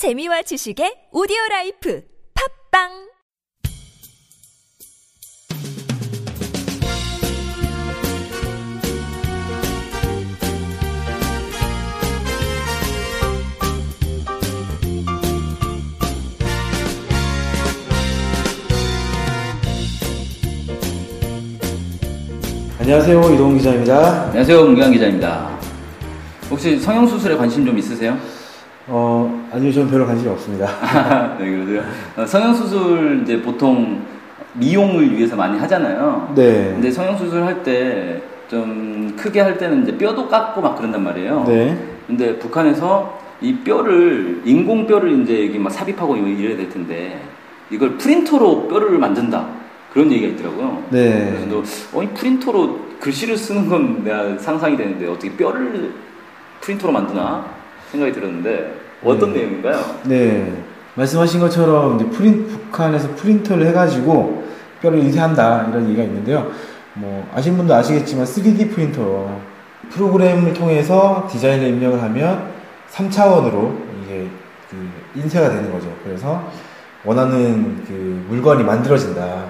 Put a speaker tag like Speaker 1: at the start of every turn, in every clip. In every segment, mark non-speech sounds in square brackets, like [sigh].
Speaker 1: 재미와 지식의 오디오 라이프 팝빵
Speaker 2: 안녕하세요 이동훈 기자입니다.
Speaker 3: 안녕하세요, 문경환 기자입니다. 혹시 성형 수술에 관심 좀 있으세요?
Speaker 2: 어 아니요 저는 별로 관심이 없습니다. [laughs]
Speaker 3: 네, 그러세요. 어, 성형수술 이제 보통 미용을 위해서 많이 하잖아요.
Speaker 2: 네.
Speaker 3: 근데 성형수술 할 때 좀 크게 할 때는 이제 뼈도 깎고 막 그런단 말이에요.
Speaker 2: 네.
Speaker 3: 근데 북한에서 이 뼈를 인공 뼈를 이제 여기 막 삽입하고 이래야 될 텐데 이걸 프린터로 뼈를 만든다 그런 얘기가 있더라고요.
Speaker 2: 네.
Speaker 3: 그래서 어, 이 프린터로 글씨를 쓰는 건 내가 상상이 되는데 어떻게 뼈를 프린터로 만드나 생각이 들었는데 어떤
Speaker 2: 네.
Speaker 3: 내용인가요?
Speaker 2: 네. 말씀하신 것처럼 이제 프린 북한에서 프린터를 해가지고 뼈를 인쇄한다 이런 얘기가 있는데요. 뭐 아시는 분도 아시겠지만 3D 프린터 프로그램을 통해서 디자인을 입력을 하면 3차원으로 이게 그 인쇄가 되는 거죠. 그래서 원하는 그 물건이 만들어진다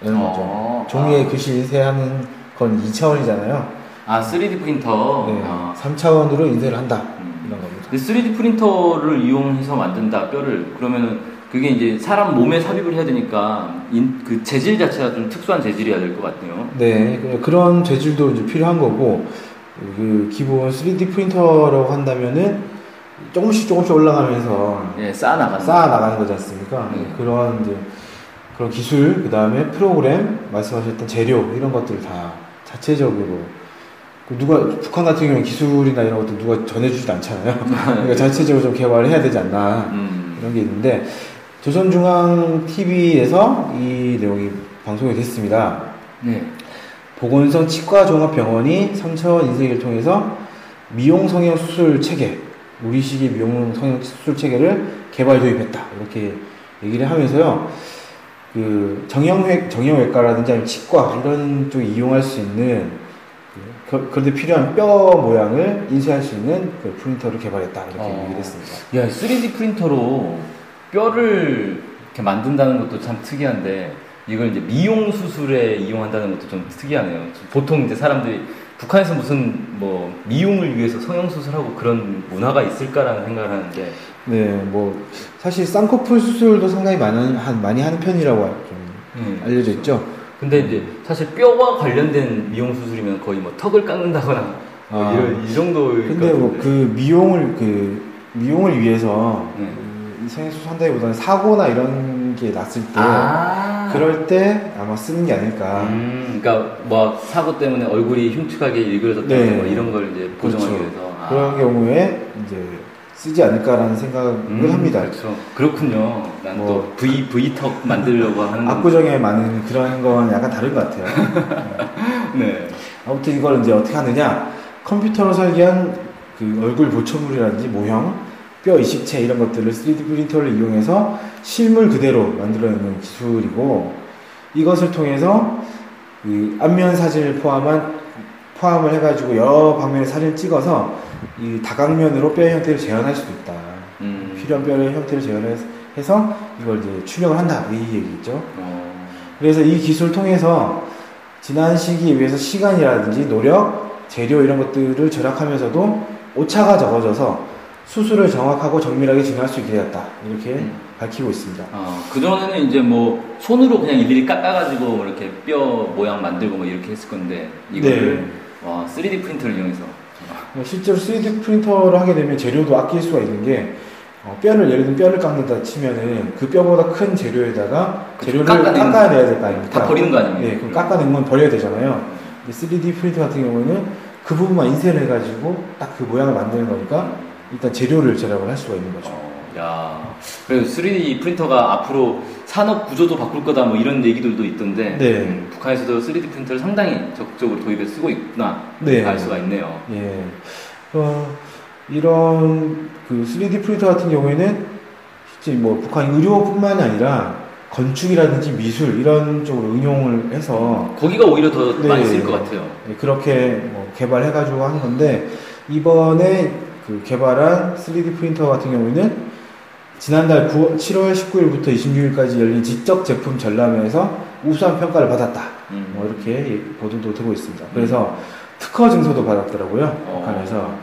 Speaker 2: 이런 거죠.
Speaker 3: 어,
Speaker 2: 종이에
Speaker 3: 아.
Speaker 2: 글씨 인쇄하는 건 2차원이잖아요.
Speaker 3: 아 3D 프린터.
Speaker 2: 네,
Speaker 3: 아.
Speaker 2: 3차원으로 인쇄를 한다.
Speaker 3: 음.
Speaker 2: 이런 겁니다.
Speaker 3: 근데 3D 프린터를 이용해서 만든다 뼈를 그러면은 그게 이제 사람 몸에 삽입을 해야 되니까 인- 그 재질 자체가 좀 특수한 재질이어야 될 것 같네요.
Speaker 2: 네, 그- 그런 재질도 이제 필요한 거고, 그 기본 3D 프린터라고 한다면은 조금씩 조금씩 올라가면서
Speaker 3: 예, 쌓아 나가는.
Speaker 2: 쌓아 나가는 거지 않습니까?
Speaker 3: 네.
Speaker 2: 그런 이제 그런 기술, 그 다음에 프로그램, 말씀하셨던 재료 이런 것들 다 자체적으로 그 누가 북한 같은 경우는 기술이나 이런 것들 누가 전해주지도 않잖아요. [laughs] 그러니까 자체적으로 좀 개발을 해야 되지 않나
Speaker 3: 음.
Speaker 2: 이런 게 있는데 조선중앙 TV에서 이 내용이 방송이 됐습니다.
Speaker 3: 네.
Speaker 2: 보건성 치과종합병원이 3차원 인쇄기를 통해서 미용 성형 수술 체계, 우리식의 미용 성형 수술 체계를 개발 도입했다. 이렇게 얘기를 하면서요. 그 정형외 정형외과라든지 아니면 치과 이런 쪽에 이용할 수 있는 그, 그런데 필요한 뼈 모양을 인쇄할 수 있는 그 프린터를 개발했다. 이렇게
Speaker 3: 어.
Speaker 2: 얘기를 했습니다.
Speaker 3: 야, 3D 프린터로 뼈를 이렇게 만든다는 것도 참 특이한데 이걸 이제 미용 수술에 이용한다는 것도 좀 특이하네요. 보통 이제 사람들이 북한에서 무슨 뭐 미용을 위해서 성형 수술하고 그런 문화가 있을까라는 생각을 하는데
Speaker 2: 네, 뭐 사실 쌍꺼풀 수술도 상당히 많이, 한- 많이 하는 편이라고 좀
Speaker 3: 음.
Speaker 2: 알려져 있죠.
Speaker 3: 근데 이제 사실 뼈와 관련된 미용 수술이면 거의 뭐 턱을 깎는다거나 뭐
Speaker 2: 아.
Speaker 3: 이런 이 정도일
Speaker 2: 근데
Speaker 3: 것
Speaker 2: 뭐. 그 미용을 그 미용을 위해서
Speaker 3: 네.
Speaker 2: 이 성형수술 한다기보다는 사고나 이런 게 났을 때
Speaker 3: 아
Speaker 2: 그럴 때 아마 쓰는 게 아닐까.
Speaker 3: 음, 그러니까 뭐 사고 때문에 얼굴이 흉측하게 일그러졌다
Speaker 2: 네.
Speaker 3: 뭐 이런 걸 이제 보정하기
Speaker 2: 그렇죠.
Speaker 3: 위해서 아.
Speaker 2: 그런 경우에 이제 쓰지 않을까라는 생각을
Speaker 3: 음,
Speaker 2: 합니다.
Speaker 3: 그렇죠. 그렇군요. 난또
Speaker 2: 뭐.
Speaker 3: V V 턱 만들려고 [laughs] 하는 건-
Speaker 2: 압구정에 많은 그런 건 약간 다른 것 같아요. [laughs]
Speaker 3: 네.
Speaker 2: 아무튼 이걸 이제 어떻게 하느냐 컴퓨터로 설계한 그 얼굴 보초물이라든지 모형, 뼈 이식체 이런 것들을 3D 프린터를 이용해서 실물 그대로 만들어내는 기술이고 이것을 통해서 그 안면 사진을 포함한 포함을 해가지고 여러 방면의 사진을 찍어서 이 다각면으로 뼈의 형태를 재현할 수도 있다.
Speaker 3: 음.
Speaker 2: 필요한 뼈의 형태를 재현해서 이걸 이제 출력을 한다 이 얘기죠.
Speaker 3: 어.
Speaker 2: 그래서 이 기술을 통해서 지난 시기에 비해서 시간이라든지 노력, 재료 이런 것들을 절약하면서도 오차가 적어져서 수술을 정확하고 정밀하게 진행할 수 있게 되었다. 이렇게
Speaker 3: 음.
Speaker 2: 밝히고 있습니다.
Speaker 3: 어, 그전에는 이제 뭐 손으로 그냥 일일이 깎아가지고 이렇게 뼈 모양 만들고 뭐 이렇게 했을 건데 이거를
Speaker 2: 네.
Speaker 3: 와 3D 프린터를 이용해서
Speaker 2: 실제로 3D 프린터를 하게 되면 재료도 아낄 수가 있는 게 어, 뼈를 예를 들면 뼈를 깎는다 치면은 그 뼈보다 큰 재료에다가 재료를 깎아내야 될 거 아닙니까?
Speaker 3: 다 버리는 거 아닙니까?
Speaker 2: 네, 그럼 깎아낸 건 버려야 되잖아요. 근데 3D 프린터 같은 경우는 그 부분만 인쇄를 해가지고 딱 그 모양을 만드는 거니까 일단 재료를 절약을 할 수가 있는 거죠.
Speaker 3: 어, 야, 그래서 3D 프린터가 앞으로 산업 구조도 바꿀 거다 뭐 이런 얘기들도 있던데
Speaker 2: 네.
Speaker 3: 음, 북한에서도 3D 프린터를 상당히 적극적으로 도입해 쓰고 있구나
Speaker 2: 네.
Speaker 3: 알 수가 있네요.
Speaker 2: 예. 어, 이런 그 3D 프린터 같은 경우에는 실제 뭐 북한 의료뿐만이 아니라 건축이라든지 미술 이런 쪽으로 응용을 해서
Speaker 3: 거기가 오히려 더
Speaker 2: 네.
Speaker 3: 많이 쓰일 것 같아요.
Speaker 2: 네, 그렇게 뭐 개발해가지고 하는 건데 이번에 그 개발한 3D 프린터 같은 경우에는 지난달 9, 7월 19일부터 26일까지 열린 지적 제품 전람회에서 우수한 평가를 받았다.
Speaker 3: 음.
Speaker 2: 뭐 이렇게 보도도 되고 있습니다. 그래서 특허 증서도 받았더라고요.
Speaker 3: 어.
Speaker 2: 북한에서.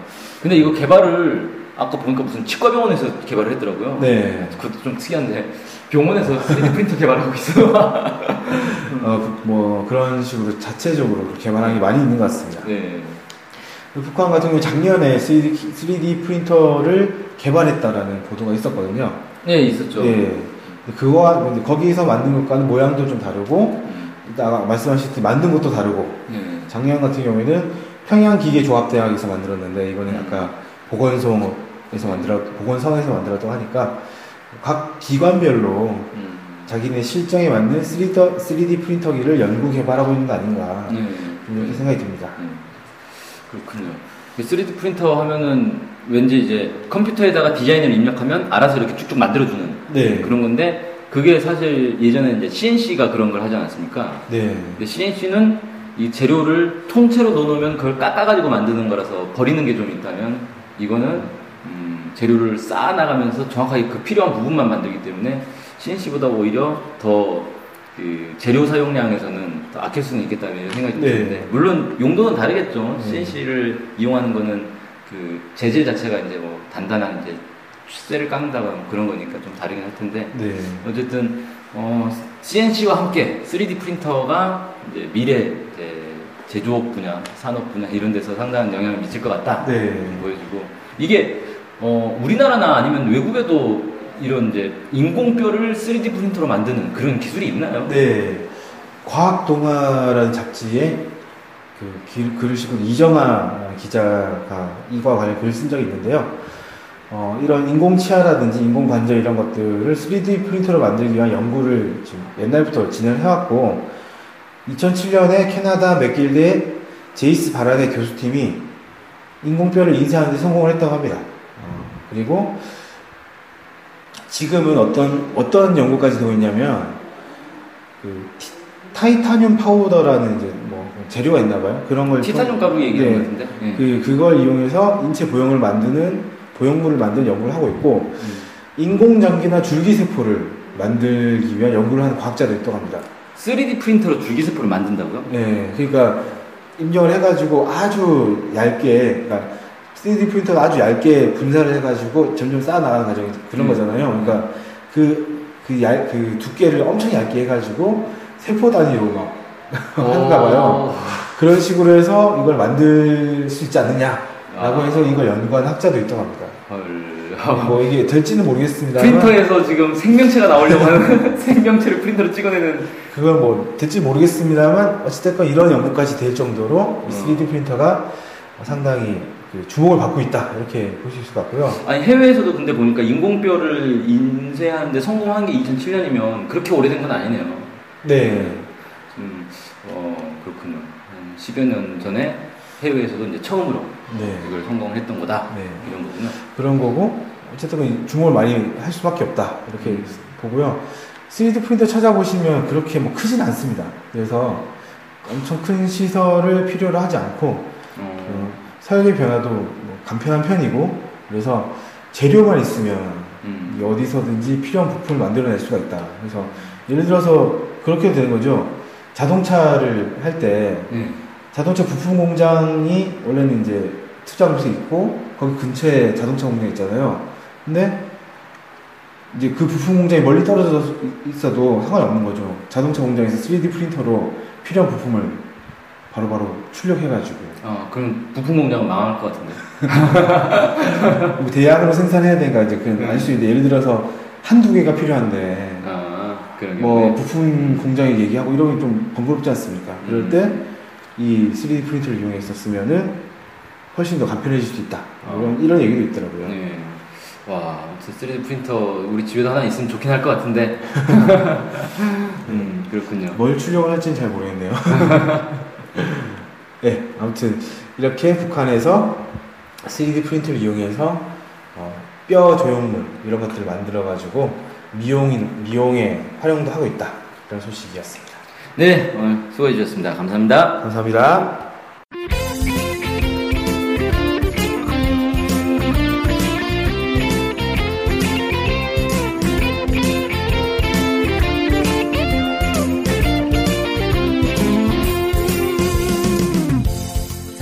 Speaker 3: 근데 이거 개발을 아까 보니까 무슨 치과병원에서 개발을 했더라고요.
Speaker 2: 네.
Speaker 3: 그것도 좀 특이한데 병원에서 3D 프린터 개발하고 있어. [laughs]
Speaker 2: 어, 그- 뭐 그런 식으로 자체적으로 개발한 게 많이 있는 것 같습니다.
Speaker 3: 네.
Speaker 2: 북한 같은 경우 작년에 3D, 3D 프린터를 개발했다라는 보도가 있었거든요.
Speaker 3: 네, 있었죠.
Speaker 2: 예. 그거와 거기서 만든 것과는 모양도 좀 다르고 아까 말씀하셨듯이 만든 것도 다르고
Speaker 3: 네.
Speaker 2: 작년 같은 경우에는 평양 기계 조합대학에서 만들었는데 이번에
Speaker 3: 음.
Speaker 2: 아까 보건소에서 만들었 보건성에서 만들었다고 하니까 각 기관별로
Speaker 3: 음.
Speaker 2: 자기네 실정에 맞는 3D, 3D 프린터기를 연구 개발하고 있는 거 아닌가
Speaker 3: 네.
Speaker 2: 이렇게 생각이 듭니다.
Speaker 3: 음. 그렇군요. 3D 프린터 하면은 왠지 이제 컴퓨터에다가 디자인을 입력하면 알아서 이렇게 쭉쭉 만들어주는
Speaker 2: 네.
Speaker 3: 그런 건데 그게 사실 예전에 이제 CNC가 그런 걸 하지 않았습니까?
Speaker 2: 네.
Speaker 3: 근데 CNC는 이 재료를 통째로 넣어놓으면 그걸 깎아가지고 만드는 거라서 버리는 게 좀 있다면 이거는 음, 재료를 쌓아 나가면서 정확하게 그 필요한 부분만 만들기 때문에 CNC보다 오히려 더 그 재료 사용량에서는 더 아낄 수는 있겠다는 생각이
Speaker 2: 네.
Speaker 3: 드는데 물론 용도는 다르겠죠.
Speaker 2: 네.
Speaker 3: CNC를 이용하는 거는 그 재질 자체가 이제 뭐 단단한 이제 쇠를 깎는다거나 뭐 그런 거니까 좀 다르긴 할 텐데
Speaker 2: 네.
Speaker 3: 어쨌든 어, CNC와 함께 3D 프린터가 이제 미래 이제 제조업 분야, 산업 분야 이런 데서 상당한 영향을 미칠 것 같다
Speaker 2: 네.
Speaker 3: 보여주고 이게 어, 우리나라나 아니면 외국에도 이런 이제 인공뼈를 3D 프린터로 만드는 그런 기술이 있나요?
Speaker 2: 네. 과학 동화라는 잡지에 그 기- 글을 쓰고 이정아 기자가 이과 관련 글을 쓴 적이 있는데요. 어, 이런 인공치아라든지 인공관절 이런 것들을 3D 프린터로 만들기 위한 연구를 지금 옛날부터 진행해왔고, 2007년에 캐나다 맥길대 제이스 바라네 교수팀이 인공뼈를 인쇄하는 데 성공을 했다고 합니다. 어, 그리고 지금은 어떤, 어떤 연구까지 되고 있냐면, 그, 티- titanium powder라는 이제 뭐 재료가 있나 봐요. 그런 걸.
Speaker 3: 티타늄
Speaker 2: 통-
Speaker 3: 가루 얘기하는
Speaker 2: 네.
Speaker 3: 것 같은데. 예.
Speaker 2: 그, 그걸 이용해서 인체 보형을 만드는, 보형물을 만드는 연구를 하고 있고,
Speaker 3: 음.
Speaker 2: 인공장기나 줄기세포를 만들기 위한 연구를 하는 과학자도 있다고 합니다.
Speaker 3: 3D 프린터로 줄기세포를 만든다고요?
Speaker 2: 네, 그러니까 입력을 해가지고 아주 얇게, 그러니까 3D 프린터가 아주 얇게 분사를 해가지고 점점 쌓아 나가는 과정이 그런
Speaker 3: 음.
Speaker 2: 거잖아요. 그러니까 그, 그, 얇, 그 두께를 엄청 얇게 해가지고 세포 단위로 막 [laughs] 하는가 봐요.
Speaker 3: 어.
Speaker 2: 그런 식으로 해서 이걸 만들 수 있지 않느냐라고
Speaker 3: 아.
Speaker 2: 해서 이걸 연구한 학자도 있다고 합니다.
Speaker 3: 헐.
Speaker 2: 뭐 이게 될지는 모르겠습니다.
Speaker 3: 프린터에서 지금 생명체가 나오려고 하는 [laughs] [laughs] 생명체를 프린터로 찍어내는
Speaker 2: 그건 뭐 될지 모르겠습니다만 어찌됐건 이런 연구까지 될 정도로 이
Speaker 3: 음.
Speaker 2: 3D 프린터가 상당히 그 주목을 받고 있다 이렇게 볼 수 있을 것 같고요.
Speaker 3: 아니 해외에서도 근데 보니까 인공뼈를 인쇄하는데 성공한 게 2007년이면 그렇게 오래된 건 아니네요.
Speaker 2: 네,
Speaker 3: 좀, 어, 그렇군요. 한 10여 년 전에 해외에서도 이제 처음으로
Speaker 2: 네,
Speaker 3: 이걸 성공을 했던 거다.
Speaker 2: 네.
Speaker 3: 이런 거군요.
Speaker 2: 그런 거고 어쨌든 주목을 많이 할 수밖에 없다 이렇게 보고요. 3D 프린터 찾아보시면 그렇게 뭐 크진 않습니다. 그래서 엄청 큰 시설을 필요로 하지 않고
Speaker 3: 어,
Speaker 2: 어, 사용의 변화도 뭐 간편한 편이고 그래서 재료만 있으면
Speaker 3: 음.
Speaker 2: 이 어디서든지 필요한 부품을 만들어낼 수가 있다. 그래서 예를 들어서 그렇게 되는 거죠. 자동차를 할때
Speaker 3: 네.
Speaker 2: 자동차 부품 공장이 원래는 이제 곳에 있고 거기 근처에 자동차 공장이 있잖아요. 근데 이제 그 부품 공장이 멀리 떨어져 있어도 상관이 없는 거죠. 자동차 공장에서 3D 프린터로 필요한 부품을 바로 바로 출력해가지고
Speaker 3: 어, 그럼 부품 공장은 망할 것 같은데. [laughs]
Speaker 2: 뭐 대량으로 생산해야 되니까 이제 그냥 알수 있는데 예를 들어서 한두 개가 필요한데
Speaker 3: 아,
Speaker 2: 뭐. 부품 공장에 얘기하고 이러면 좀 번거롭지 않습니까? 그럴
Speaker 3: 음.
Speaker 2: 때이 3D 프린터를 이용했었으면은 훨씬 더 간편해질 수 있다. 이런, 이런 얘기도 있더라고요.
Speaker 3: 네. 와, 아무튼 3D 프린터 우리 집에도 하나 있으면 좋긴 할 것 같은데. [laughs] 음, 그렇군요.
Speaker 2: 뭘 출력을 할지는 잘 모르겠네요. [laughs] 네, 아무튼 이렇게 북한에서 3D 프린터를 이용해서 어, 뼈 조형물 이런 것들을 만들어 가지고 미용 미용에 활용도 하고 있다. 그런 소식이었습니다.
Speaker 3: 네, 오늘 수고해 주셨습니다. 감사합니다.
Speaker 2: 감사합니다.